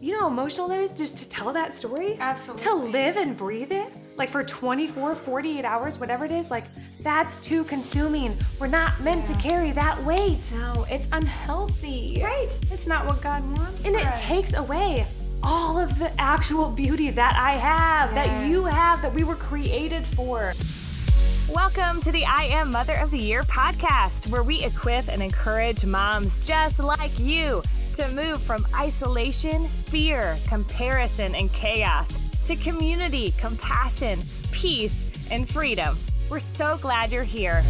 you know how emotional that is just to tell that story? Absolutely. To live and breathe it, like for 24, 48 hours, whatever it is, like that's too consuming. We're not meant to carry that weight. No, it's unhealthy. Right. It's not what God wants. And it us. takes away all of the actual beauty that I have, that you have, that we were created for. Welcome to the I Am Mother of the Year podcast, where we equip and encourage moms just like you to move from isolation, fear, comparison, and chaos to community, compassion, peace, and freedom. We're so glad you're here.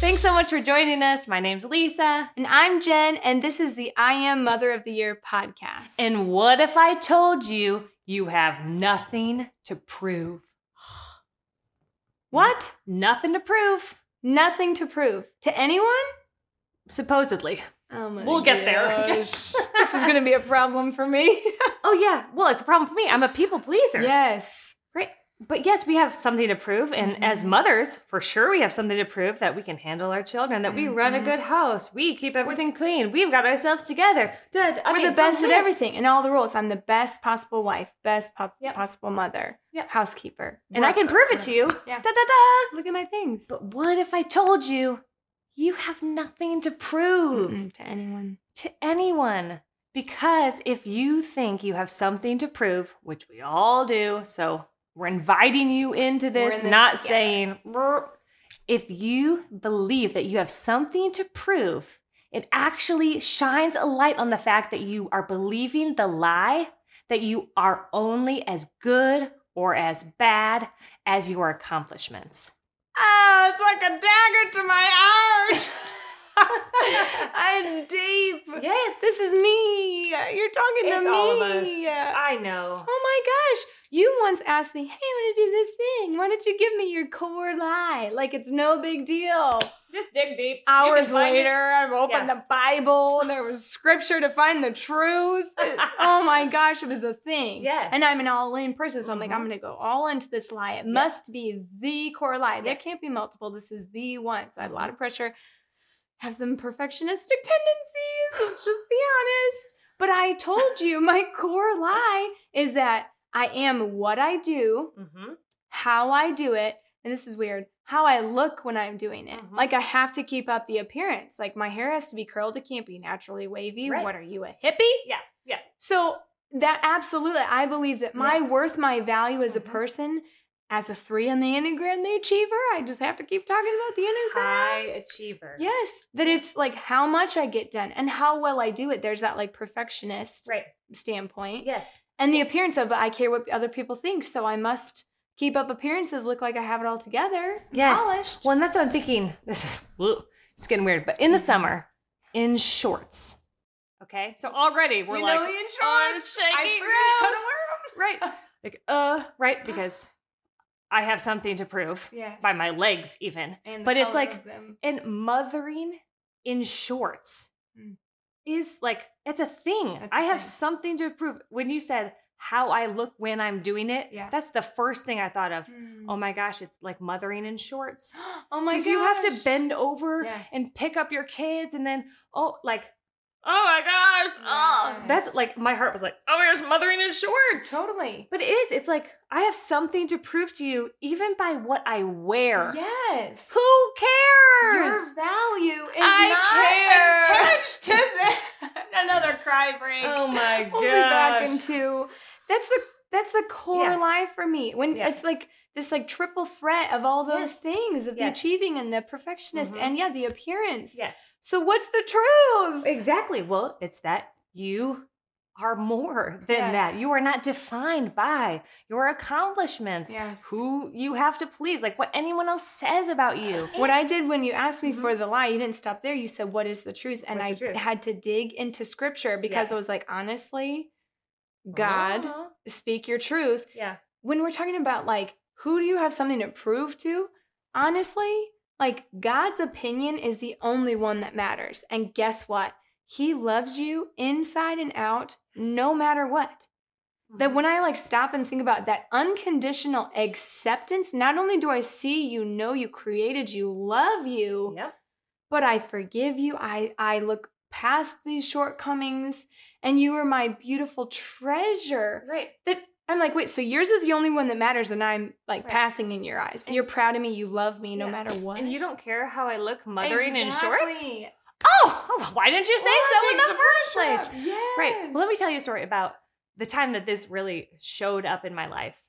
Thanks so much for joining us. My name's Lisa. And I'm Jen, and this is the I Am Mother of the Year podcast. And what if I told you you have nothing to prove? what? Nothing to prove, Nothing to prove to anyone? supposedly. Oh my We'll get there. this is going to be a problem for me. Oh, yeah. Well, it's a problem for me. I'm a people pleaser. yes. Right. But yes, we have something to prove. And mm-hmm. as mothers, for sure, we have something to prove that we can handle our children, that we run a mm-hmm. good house, we keep everything clean, we've got ourselves together. Dad, I We're mean, the best at everything and all the rules. I'm the best possible wife, best po- Yep. possible mother, Yep. housekeeper. And I can prove it to you. Yeah. Da, da, da. Look at my things. But what if I told you you have nothing to prove? Mm-mm, to anyone. to anyone. Because if you think you have something to prove, which we all do, so we're inviting you into this, in this not together. saying, if you believe that you have something to prove, it actually shines a light on the fact that you are believing the lie that you are only as good or as bad as your accomplishments. Oh, it's like a dagger to my heart. it's deep. Yes. This is me. You're talking It's to me. all of us. I know. Oh my gosh. You once asked me, hey, I want to do this thing. Why don't you give me your core lie? Like it's no big deal. Just dig deep. Hours later, I've opened Yeah. the Bible and there was scripture to find the truth. oh my gosh, it was a thing. Yes. And I'm an all in person. So I'm like. I'm mm-hmm. going to go all into this lie. It must be the core lie. There can't be multiple. This is the one. So I had a lot of pressure. Have some perfectionistic tendencies. Let's just be honest. But I told you my core lie is that I am what I do, Mm-hmm. how I do it, and this is weird, how I look when I'm doing it. Mhm. Like I have to keep up the appearance. Like my hair has to be curled, it can't be naturally wavy. Right. What are you, a hippie? Yeah, yeah. So that absolutely, I believe that my Yeah. worth, my value as a Mhm. person, as a three on the Enneagram, the achiever, I just have to keep talking about the Enneagram. High achiever. Yes, that it's like how much I get done and how well I do it. There's that like perfectionist Right. standpoint. Yes. And the appearance of I care what other people think, so I must keep up appearances, look like I have it all together. Yes. Polished. Well, and that's what I'm thinking. This is ugh, it's getting weird, but in the summer, in shorts. Okay, so already we're You like, know in "Oh, I'm shorts. shaking how right, like uh, right, because I have something to prove Yes. by my legs, even. And but it's like, and mothering in shorts Mm. is like it's a thing. That's a I have thing. something to prove. When you said how I look when I'm doing it, Yeah. that's the first thing I thought of. Mm. Oh my gosh, it's like mothering in shorts. oh my Because gosh. you have to bend over Yes. and pick up your kids, and then oh, like oh my gosh, oh, Yes. that's like my heart was like oh my gosh, mothering in shorts. Totally. But it is. It's like I have something to prove to you, even by what I wear. Yes. Who cares? Your value is I not care. attached to that. Another cry break. Oh my oh gosh. We'll be back into that's the that's the core Yeah. lie for me. When Yeah. it's like this like triple threat of all those Yes. things of the achieving and the perfectionist Mhm. and yeah, the appearance. Yes. So what's the truth? Exactly. Well, it's that you are more than Yes. that. You are not defined by your accomplishments, Yes. who you have to please, like what anyone else says about you. What I did when you asked me Mhm. for the lie, you didn't stop there. You said, What is the truth? And the I truth? had to dig into scripture because Yeah. I was like, honestly, God, Uh-huh. Speak your truth. Yeah. when we're talking about like who do you have something to prove to honestly like god's opinion is the only one that matters and guess what he loves you inside and out no matter what that mm-hmm. when i like stop and think about that unconditional acceptance not only do i see you know you created you love you Yep. but I forgive you. I I look past these shortcomings and you were my beautiful treasure. Right. That I'm like, wait, so yours is the only one that matters, and I'm like Right. passing in your eyes. And- You're proud of me. You love me no Yeah. matter what. And you don't care how I look mothering in shorts? Oh, oh, why didn't you say Well, so in the, takes first place? Yes. Right. Well, let me tell you a story about the time that this really showed up in my life.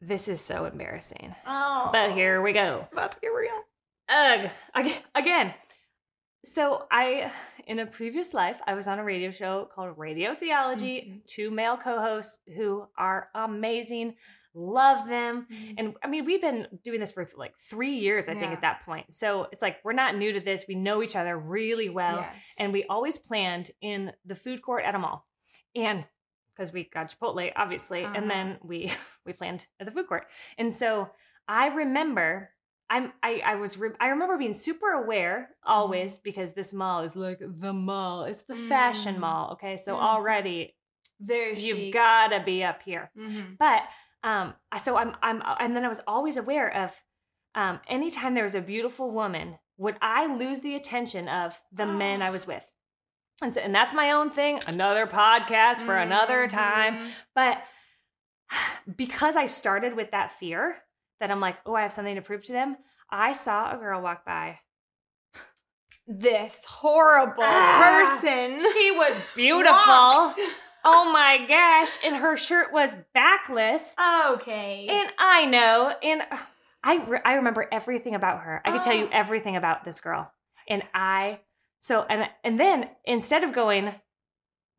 This is so embarrassing. Oh, But here we go. about to get real. Ugh. Again. So I, in a previous life, I was on a radio show called Radio Theology. Mhm. Two male co-hosts who are amazing. Love them. And I mean, we've been doing this for like three years, I think, at that point. So it's like we're not new to this. We know each other really well. yes. And we always planned in the food court at a mall. And because we got Chipotle, obviously, Uh-huh. and then we we planned at the food court. And so I remember I'm I I was re- I remember being super aware always because this mall is like the mall. It's the fashion Mm. mall. Okay. So Mhm. already very you've chic. gotta be up here. Mhm. But um, so I'm I'm and then I was always aware of um, anytime there was a beautiful woman, would I lose the attention of the men I was with? And so and that's my own thing, another podcast for another time. But because I started with that fear that I'm like, oh, I have something to prove to them. I saw a girl walk by. This horrible Ah. person. She was beautiful. walked. Oh my gosh. And her shirt was backless. Okay. And I know, and I re- I remember everything about her. I could tell you Oh. everything about this girl. And I so and and then instead of going,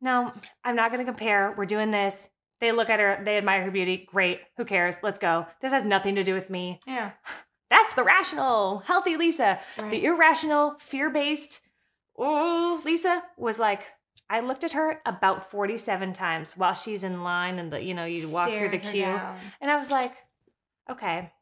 no, I'm not going to compare. We're doing this. They look at her, they admire her beauty. Great. Who cares? Let's go. This has nothing to do with me. yeah. That's the rational, healthy Lisa. Right. The irrational, fear-based oh, Lisa was like I looked at her about 47 times while she's in line and the you know, you walk through the queue. down. And I was like, okay,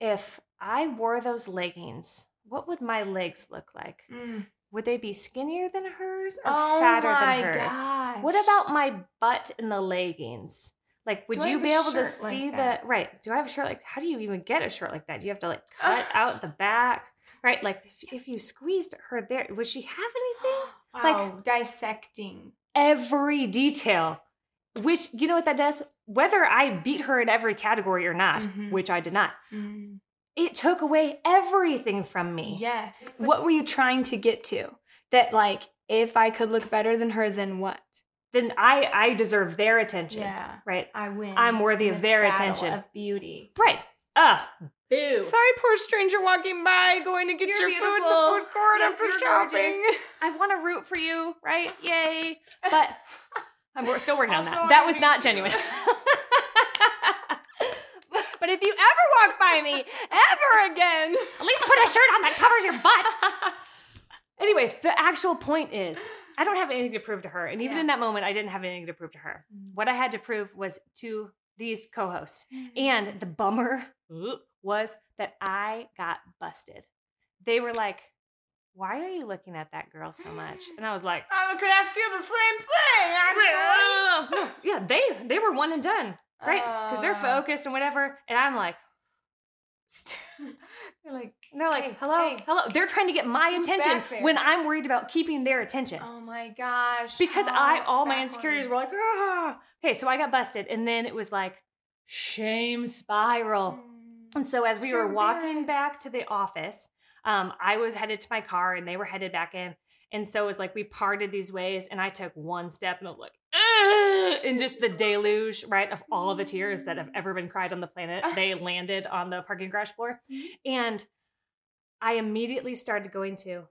if I wore those leggings, what would my legs look like? Mm. Would they be skinnier than hers or Oh fatter than hers? gosh. What about my butt in the leggings? Like, would you be able to shirt like see that? the right? Do I have a shirt like? How do you even get a shirt like that? Do you have to like cut out the back? Right? Like, if, if you squeezed her there, would she have anything? wow, dissecting. every detail. Which you know what that does? Whether I beat her in every category or not, Mhm. which I did not, Mm. It took away everything from me. Yes. What were you trying to get to? That like, if I could look better than her, then what? Then I I deserve their attention. Yeah. Right. I win. I'm worthy of their attention. Of beauty. Right. Ah. boo. Sorry, poor stranger walking by, going to get You're your food in the food court Yes, after shopping. gorgeous. I want to root for you, right? Yay. But I'm still working on that. That was not genuine. But if you ever walk by me, ever again, At least put a shirt on that covers your butt. anyway, the actual point is I don't have anything to prove to her. And even Yeah. in that moment, I didn't have anything to prove to her. What I had to prove was to these co hosts. And the bummer was that I got busted. They were like, why are you looking at that girl so much? And I was like, I could ask you the same thing, actually. no, yeah, they they were one and done, right? Because they're Uh. focused and whatever. And I'm like, They're like, they're like, Hey, hello, hey. hello. They're trying to get my attention when I'm worried about keeping their attention. oh my gosh. because how I all my insecurities were like, ah. okay, so I got busted, and then it was like shame spiral. Mm. And so as we Sure were walking embarrassed. back to the office, um, I was headed to my car, and they were headed back in. And so it was like we parted these ways, and I took one step, and I was like, and just the deluge, right, of all the tears that have ever been cried on the planet, they landed on the parking garage floor, and I immediately started going to,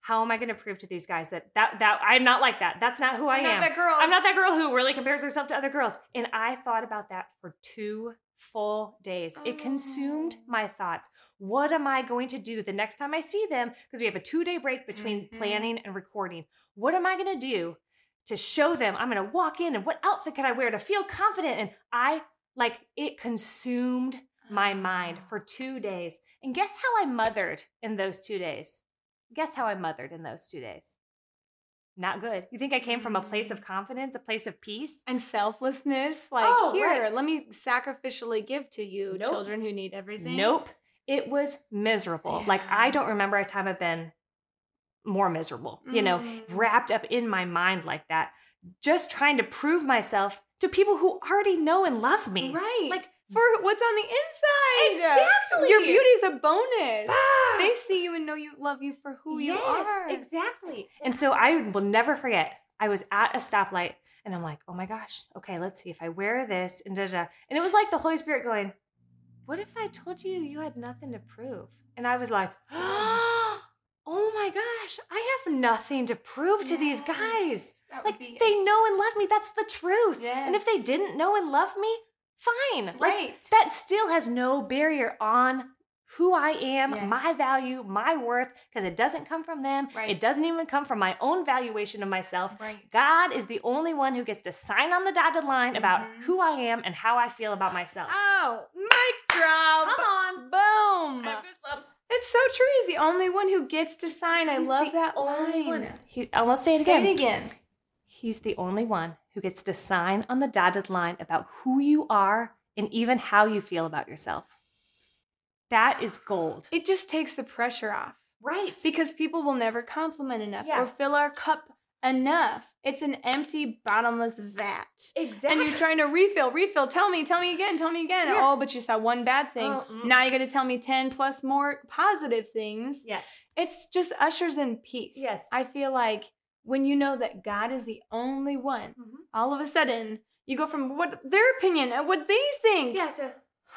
how am I going to prove to these guys that that that I'm not like that? That's not who I I'm am. not that girl. I'm not that girl who really compares herself to other girls. And I thought about that for two full days. It consumed Oh. my thoughts. What am I going to do the next time I see them? Because we have a two day break between Mhm. planning and recording. What am I going to do to show them I'm going to walk in and what outfit could I wear to feel confident? And I like it consumed my mind Ah. for two days. And guess how I mothered in those two days? Guess how I mothered in those two days? Not good. You think I came from a place of confidence, a place of peace? and selflessness. Like, Oh, here, right. let me sacrificially give to you, Nope. children who need everything. Nope. It was miserable. Like I don't remember a time I've been more miserable, you know, Mm. wrapped up in my mind like that, just trying to prove myself to people who already know and love me. Right. Like, for what's on the inside. Exactly. Your beauty's a bonus. Ah. They see you and know you love you for who you are. exactly. And so I will never forget. I was at a stoplight and I'm like, oh my gosh, okay, let's see if I wear this and da da. And it was like the Holy Spirit going, what if I told you you had nothing to prove? And I was like, oh my gosh, I have nothing to prove to these guys. Yes. That would Like be they know and love me. That's the truth. And if they didn't know and love me, fine. Like Right. that still has no barrier on who I am, my value, my worth, because it doesn't come from them. Right. It doesn't even come from my own valuation of myself. Right. God is the only one who gets to sign on the dotted line about Mhm. who I am and how I feel about myself. Oh, mic drop. Come on. Boom. It's so true. He's the only one who gets to sign. I He's love the that only line. one. He, let's say it Say again. it again. He's the only one who gets to sign on the dotted line about who you are and even how you feel about yourself. That is gold. It just takes the pressure off Right. because people will never compliment enough Yeah. or fill our cup enough. It's an empty, bottomless vat. exactly. And you're trying to refill, refill. Tell me, tell me again, tell me again. Yeah. Oh, but you saw one bad thing. Oh, mm. now you're going to tell me 10 plus more positive things. yes. It's just ushers in peace. Yes. I feel like when you know that God is the only one, Mhm. all of a sudden you go from what their opinion and what they think, Yeah. To,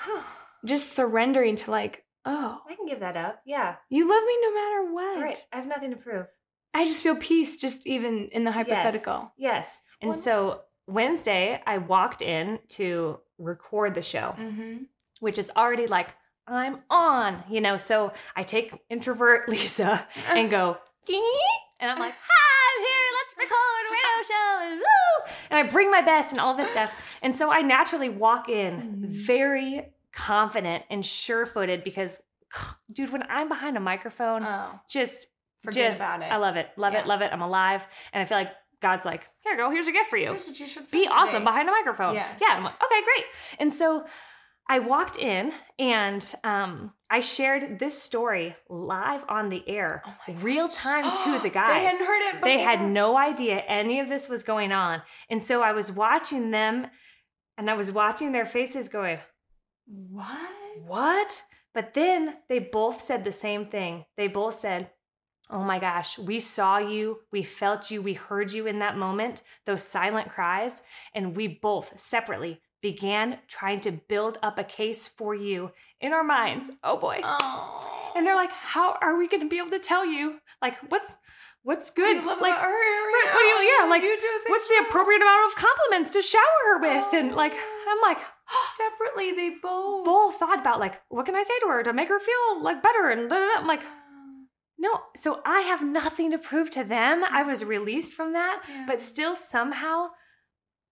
just surrendering to like, oh, I can give that up. Yeah. you love me no matter what. All right. I have nothing to prove. I just feel peace just even in the hypothetical. Yes. yes. And Well- so Wednesday, I walked in to record the show, Mm-hmm. which is already like, I'm on, you know. So I take introvert Lisa and go, and I'm like, hi, I'm here, let's record a radio show. And, I bring my best and all this stuff. And so I naturally walk in Mhm. very confident and sure footed because, dude, when I'm behind a microphone, Oh, just Forget just about it. I love it, love Yeah. it, love it. I'm alive, and I feel like God's like, here, girl, here's a gift for you. here's what you should Be say awesome behind a microphone. Yes. Yeah, I'm like, okay, great. And so I walked in and um, I shared this story live on the air, Oh real time to the guys. They hadn't heard it. They had no idea any of this was going on. And so I was watching them and I was watching their faces going, What? what? But then they both said the same thing. They both said, Oh my gosh, we saw you, we felt you, we heard you in that moment, those silent cries, and we both separately began trying to build up a case for you in our minds. Oh boy. Oh. And they're like, How are we gonna be able to tell you? Like, what's what's good? You love like, about her. right, what do you- yeah, like, what's the appropriate amount of compliments to shower her with? And oh. like, I'm like, separately they both both thought about like, what can I say to her to make her feel like better? And da, da, da. I'm like, no. So I have nothing to prove to them. I was released from that, Yeah. but still somehow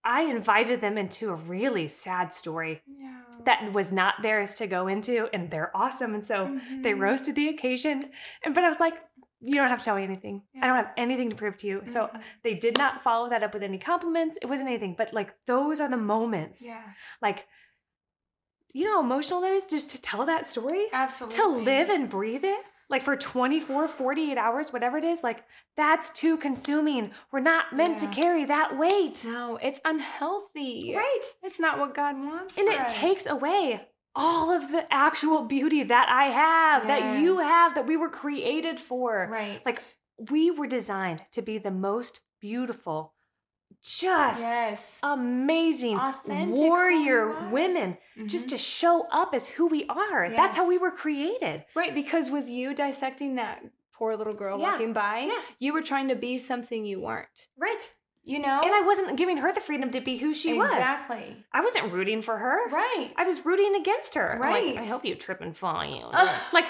I invited them into a really sad story Yeah. that was not theirs to go into, and they're awesome. And so they Mhm. rose to the occasion. And but I was like, you don't have to tell me anything. I don't have anything to prove to you. So Mhm. they did not follow that up with any compliments. It wasn't anything, but like those are the moments. Yeah. Like, you know how emotional that is just to tell that story? Absolutely. To live and breathe it? Like for 24, 48 hours, whatever it is, like that's too consuming. We're not meant Yeah. to carry that weight. No, it's unhealthy. Right. It's not what God wants. And it us. takes away all of the actual beauty that I have, that you have, that we were created for. right. Like we were designed to be the most beautiful, just yes. amazing Authentic warrior who we are. women, just to show up as who we are. That's how Mm-hmm. We were created. Right, because with you dissecting that poor little girl Yeah. walking by, Yeah. you were trying to be something you weren't. Right. You know? And I wasn't giving her the freedom to be who she was. exactly. I wasn't rooting for her. Right. I was rooting against her. I'm like, Right. I hope you trip and fall. You. Ugh. like,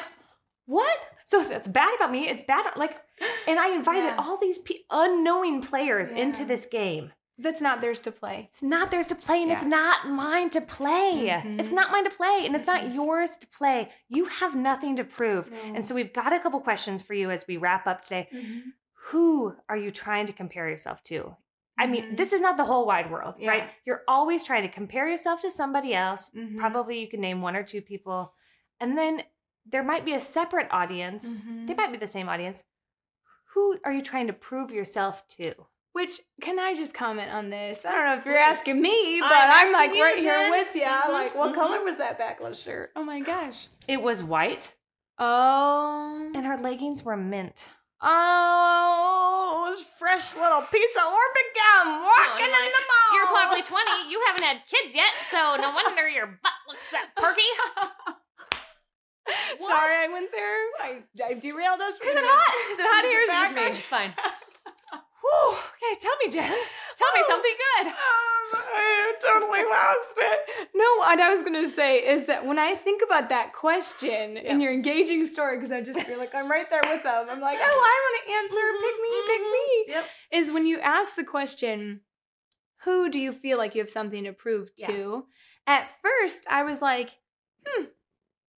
what? So that's bad about me. It's bad. Like, and I invited Yeah. all these pe- unknowing players into this game. That's not theirs to play. It's not theirs to play, and it's not mine to play. Mhm. It's not mine to play, and it's not yours to play. You have nothing to prove. No. And so we've got a couple questions for you as we wrap up today. Who are you trying to compare yourself to? I mean, Mhm. this is not the whole wide world, Yeah. right? You're always trying to compare yourself to somebody else. Mhm. Probably you can name one or two people. And then there might be a separate audience. Mhm. They might be the same audience. who are you trying to prove yourself to? Which can I just comment on this? I don't know if you're asking me, but I'm I'm, like right here with you. Mhm, Like, what mhm. color was that backless shirt? Oh my gosh. It was white, Oh. and her leggings were mint. Oh, fresh little piece of Orbit gum walking in the mall. You're probably 20. You haven't had kids yet, so no wonder your butt looks that perky. Sorry, I went there. I, I derailed us. Is it hot? Is it hot here? it just me? It's fine. Whew. Okay, tell me, Jen. Tell me something good. Um, I totally lost it. No, what I was gonna say is that when I think about that question in your engaging story, because I just feel like I'm right there with them. I'm like, oh, I want to answer. Pick me, pick me. Yep. Is when you ask the question, who do you feel like you have something to prove Yeah. to? At first, I was like, hmm.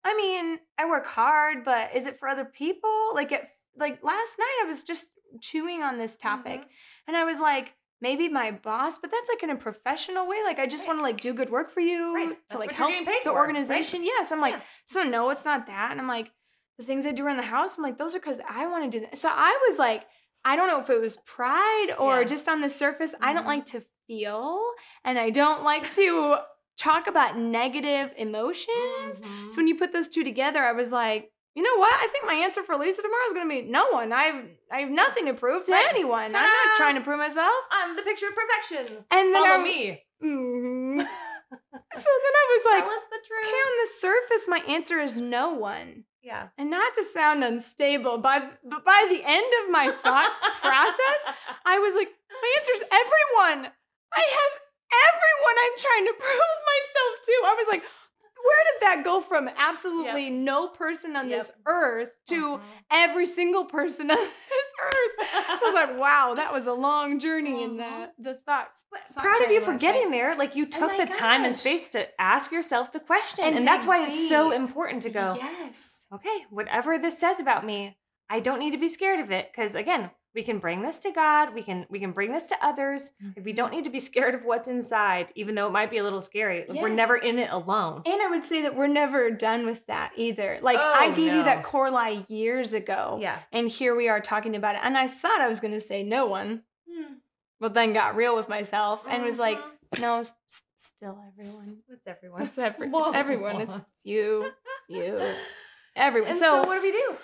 I mean, I work hard, but is it for other people? Like, it, like last night, I was just chewing on this topic, and I was like, maybe my boss, but that's like in a professional way. Like, I just Right. want to like do good work for you Right. to That's like help the for, right? organization. Yeah. So I'm like, Yeah. so no, it's not that. And I'm like, the things I do around the house, I'm like, those are because I want to do that. So I was like, I don't know if it was pride or Yeah. just on the surface. I don't Mhm. like to feel and I don't like to talk about negative emotions. Mhm. So when you put those two together, I was like, you know what? I think my answer for Lisa tomorrow is going to be no one. I've I have nothing to prove to Right. anyone. I'm not trying to prove myself. I'm the picture of perfection. And then Follow I, me. Mhm. so then I was like, Tell us the truth. okay, on the surface, my answer is no one. yeah. And not to sound unstable, but, but by the end of my thought process, I was like, my answer is everyone. I have I'm trying to prove myself to. I was like, where did that go from absolutely no person on this earth to Mhm. every single person on this earth? So I was like, wow, that was a long journey in Mhm. that the thought. thought proud of you for getting there. Like you took my the time and space to ask yourself the question. And And, that's why it's so important to go, Yes. okay, whatever this says about me, I don't need to be scared of it. Cause again, we can bring this to God. We can we can bring this to others. We don't need to be scared of what's inside, even though it might be a little scary. We're never in it alone. And I would say that we're never done with that either. Like Oh, I gave you that core lie years ago. Yeah. And here we are talking about it. And I thought I was going to say no one, but then got real with myself and was like, Mhm. no, s- still everyone. It's everyone. It's, every- it's everyone. It's, you. It's you. Everyone. So, so, what do we do?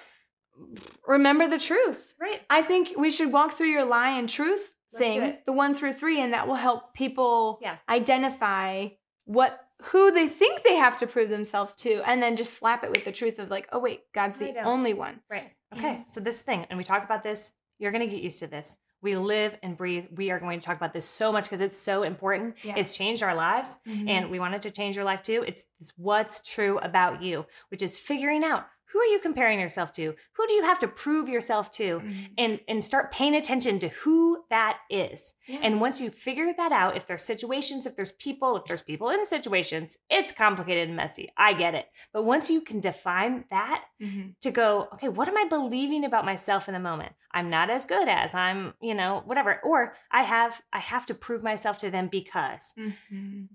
Remember the truth. Right. I think we should walk through your lie and truth Let's thing, the one through three, and that will help people Yeah. identify what who they think they have to prove themselves to, and then just slap it with the truth of like, oh wait, God's the only one. Right. Okay. So this thing, and we talk about this, you're going to get used to this. We live and breathe. We are going to talk about this so much because it's so important. Yeah. It's changed our lives, mm-hmm. and we want it to change your life too. It's, it's what's true about you, which is figuring out who are you comparing yourself to? Who do you have to prove yourself to? And and start paying attention to who that is. And once you figure that out, if there's situations, if there's people, if there's people in situations, it's complicated and messy. I get it. But once you can define that, Mhm. to go, okay, what am I believing about myself in the moment? I'm not as good as I'm, you know, whatever. Or I have I have to prove myself to them because.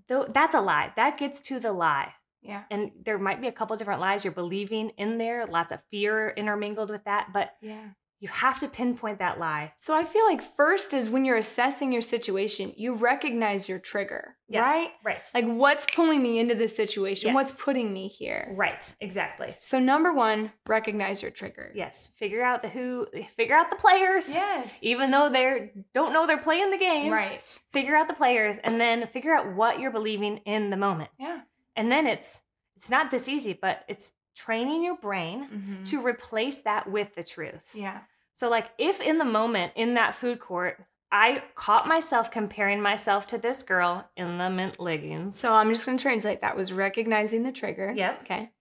Though that's a lie. That gets to the lie. Yeah. And there might be a couple different lies you're believing in there, lots of fear intermingled with that, but Yeah. you have to pinpoint that lie. So I feel like first is when you're assessing your situation, you recognize your trigger, Yeah. right? Right. Like what's pulling me into this situation? Yes. What's putting me here? Right, exactly. So number one, recognize your trigger. Yes, figure out the who, figure out the players. Yes. Even though they're don't know they're playing the game. right. Figure out the players and then figure out what you're believing in the moment. Yeah. And then it's it's not this easy, but it's training your brain Mhm. to replace that with the truth. Yeah. So like if in the moment in that food court I caught myself comparing myself to this girl in the mint leggings. So I'm just going to translate. That was recognizing the trigger. Yep. Okay.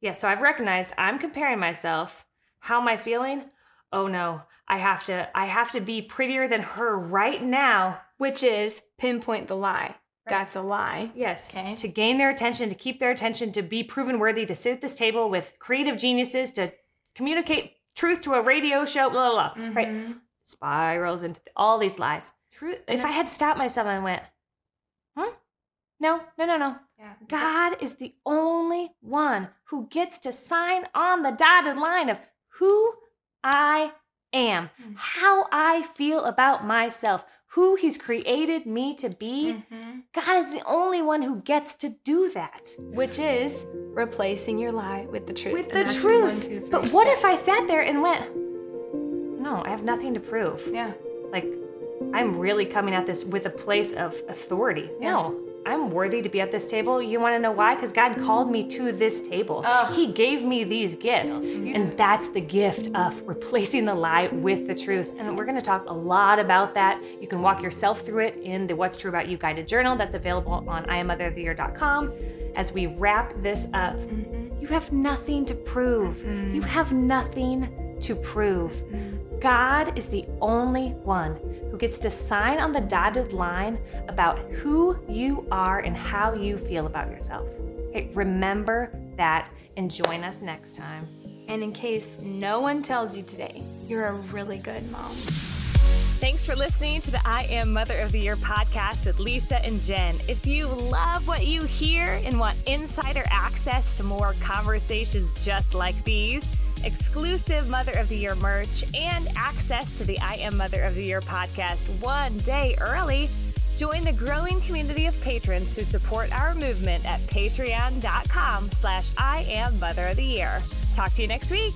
Yeah, so I've recognized I'm comparing myself. How am I feeling? Oh no, I have to I have to be prettier than her right now. Which is pinpoint the lie. That's a lie. Yes. Okay. To gain their attention, to keep their attention, to be proven worthy, to sit at this table with creative geniuses, to communicate truth to a radio show, blah, blah, blah. Right. Mhm. Spirals into all these lies. Truth. If I had stopped myself and went, huh? No, no, no, no. Yeah. God is the only one who gets to sign on the dotted line of who I am, mm-hmm. how I feel about myself, who He's created me to be, mm-hmm. God is the only one who gets to do that. Which is replacing your lie with the truth. With the your one, truth. two, three but what if I sat there and went, no, I have nothing to prove? Yeah. Like, I'm really coming at this with a place of authority. Yeah. No, I'm worthy to be at this table. You want to know why? Because God called me to this table. Ugh. He gave me these gifts. And that's the gift of replacing the lie with the truth. And we're going to talk a lot about that. You can walk yourself through it in the What's True About You guided journal that's available on IamMotherOfTheYear.com. As we wrap this up, mm-hmm. you have nothing to prove. Mm-hmm. You have nothing to prove. God is the only one who gets to sign on the dotted line about who you are and how you feel about yourself. Okay, remember that and join us next time. And in case no one tells you today, you're a really good mom. Thanks for listening to the I Am Mother of the Year podcast with Lisa and Jen. If you love what you hear and want insider access to more conversations just like these, exclusive Mother of the Year merch, and access to the I Am Mother of the Year podcast one day early, join the growing community of patrons who support our movement at patreon.com slash I Am Mother of the Year. Talk to you next week.